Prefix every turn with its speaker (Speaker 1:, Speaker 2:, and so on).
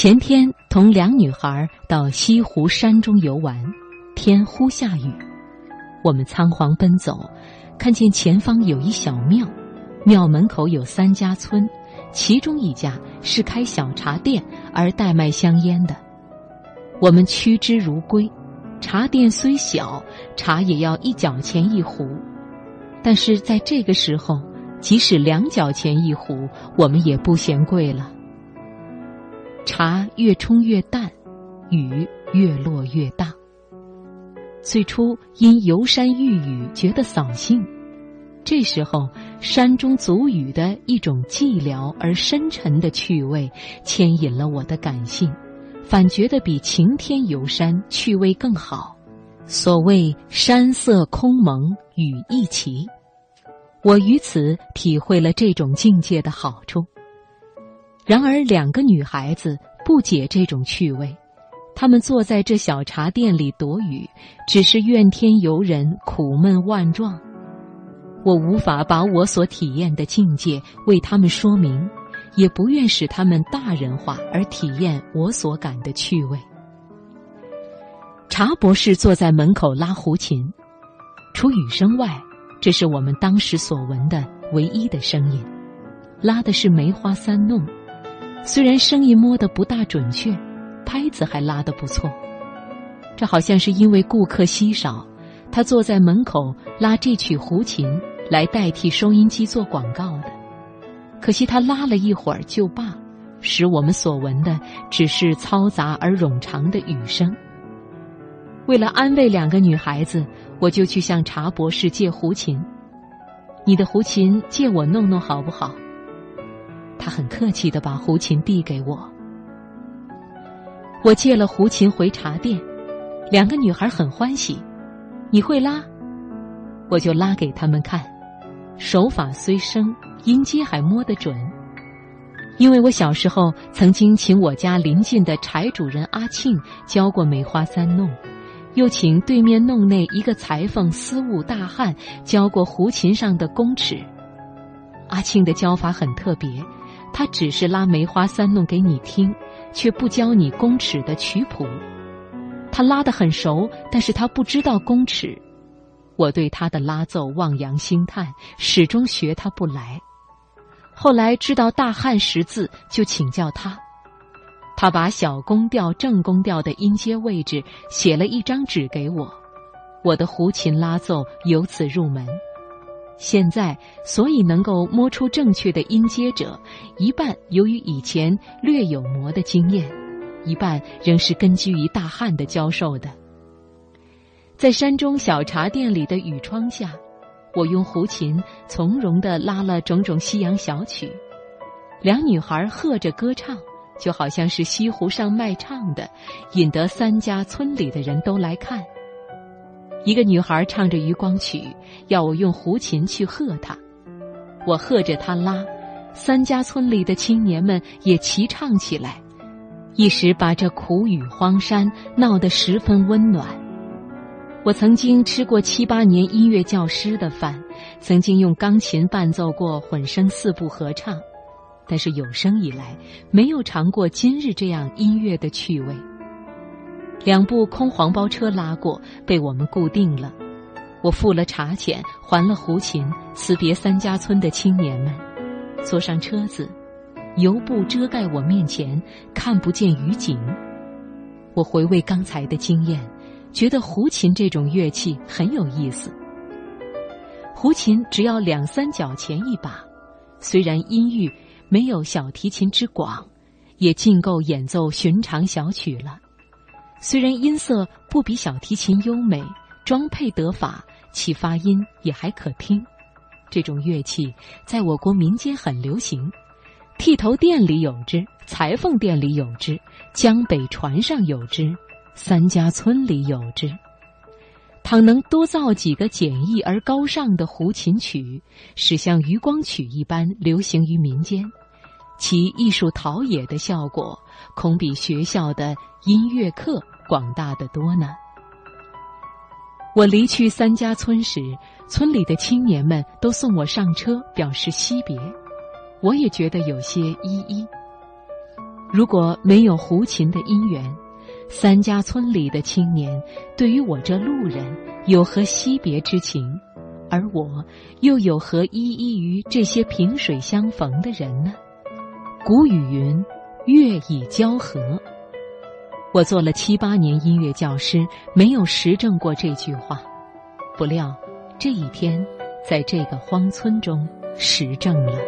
Speaker 1: 前天同两女孩到西湖山中游玩，天忽下雨，我们仓皇奔走，看见前方有一小庙，庙门口有三家村，其中一家是开小茶店而代卖香烟的。我们趋之如归，茶店虽小，茶也要一角钱一壶，但是在这个时候，即使两角钱一壶，我们也不嫌贵了。茶越冲越淡，雨越落越大。最初因游山遇雨，觉得扫兴；这时候山中足雨的一种寂寥而深沉的趣味，牵引了我的感性，反觉得比晴天游山趣味更好。所谓山色空蒙，雨亦奇，我于此体会了这种境界的好处。然而，两个女孩子不解这种趣味，他们坐在这小茶店里躲雨，只是怨天尤人、苦闷万状。我无法把我所体验的境界为他们说明，也不愿使他们大人化而体验我所感的趣味。茶博士坐在门口拉胡琴，除雨声外，这是我们当时所闻的唯一的声音，拉的是梅花三弄。虽然声音摸得不大准确，拍子还拉得不错。这好像是因为顾客稀少，他坐在门口拉这曲胡琴来代替收音机做广告的。可惜他拉了一会儿就罢，使我们所闻的只是嘈杂而冗长的雨声。为了安慰两个女孩子，我就去向查博士借胡琴。你的胡琴借我弄弄好不好？很客气的把胡琴递给我，我借了胡琴回茶店，两个女孩很欢喜。你会拉，我就拉给他们看。手法虽生，音阶还摸得准。因为我小时候曾经请我家邻近的柴主人阿庆教过梅花三弄，又请对面弄内一个裁缝司务大汉教过胡琴上的弓尺。阿庆的教法很特别。他只是拉梅花三弄给你听，却不教你弓尺的曲谱。他拉得很熟，但是他不知道弓尺。我对他的拉奏望洋兴叹，始终学他不来。后来知道大汉识字，就请教他。他把小宫调、正宫调的音阶位置写了一张纸给我，我的胡琴拉奏由此入门。现在，所以能够摸出正确的音阶者，一半由于以前略有磨的经验，一半仍是根基于大汉的教授的。在山中小茶店里的雨窗下，我用胡琴从容地拉了种种西洋小曲，两女孩和着歌唱，就好像是西湖上卖唱的，引得三家村里的人都来看。一个女孩唱着渔光曲，要我用胡琴去和她。我和着她拉，三家村里的青年们也齐唱起来，一时把这苦雨荒山闹得十分温暖。我曾经吃过七八年音乐教师的饭，曾经用钢琴伴奏过混声四部合唱，但是有生以来没有尝过今日这样音乐的趣味。两部空黄包车拉过，被我们固定了。我付了茶钱，还了胡琴，辞别三家村的青年们，坐上车子，油布遮盖我面前，看不见雨景。我回味刚才的经验，觉得胡琴这种乐器很有意思。胡琴只要两三角钱一把，虽然音域没有小提琴之广，也尽够演奏寻常小曲了。虽然音色不比小提琴优美，装配得法，其发音也还可听。这种乐器在我国民间很流行，剃头店里有之，裁缝店里有之，江北船上有之，三家村里有之。倘能多造几个简易而高尚的胡琴曲，使像渔光曲一般流行于民间，其艺术陶冶的效果，恐比学校的音乐课。广大的多呢。我离去三家村时，村里的青年们都送我上车，表示惜别。我也觉得有些依依。如果没有胡琴的姻缘，三家村里的青年对于我这路人有何惜别之情？而我又有何依依于这些萍水相逢的人呢？古语云：“乐以交合。”我做了七八年音乐教师，没有实证过这句话。不料，这一天，在这个荒村中实证了。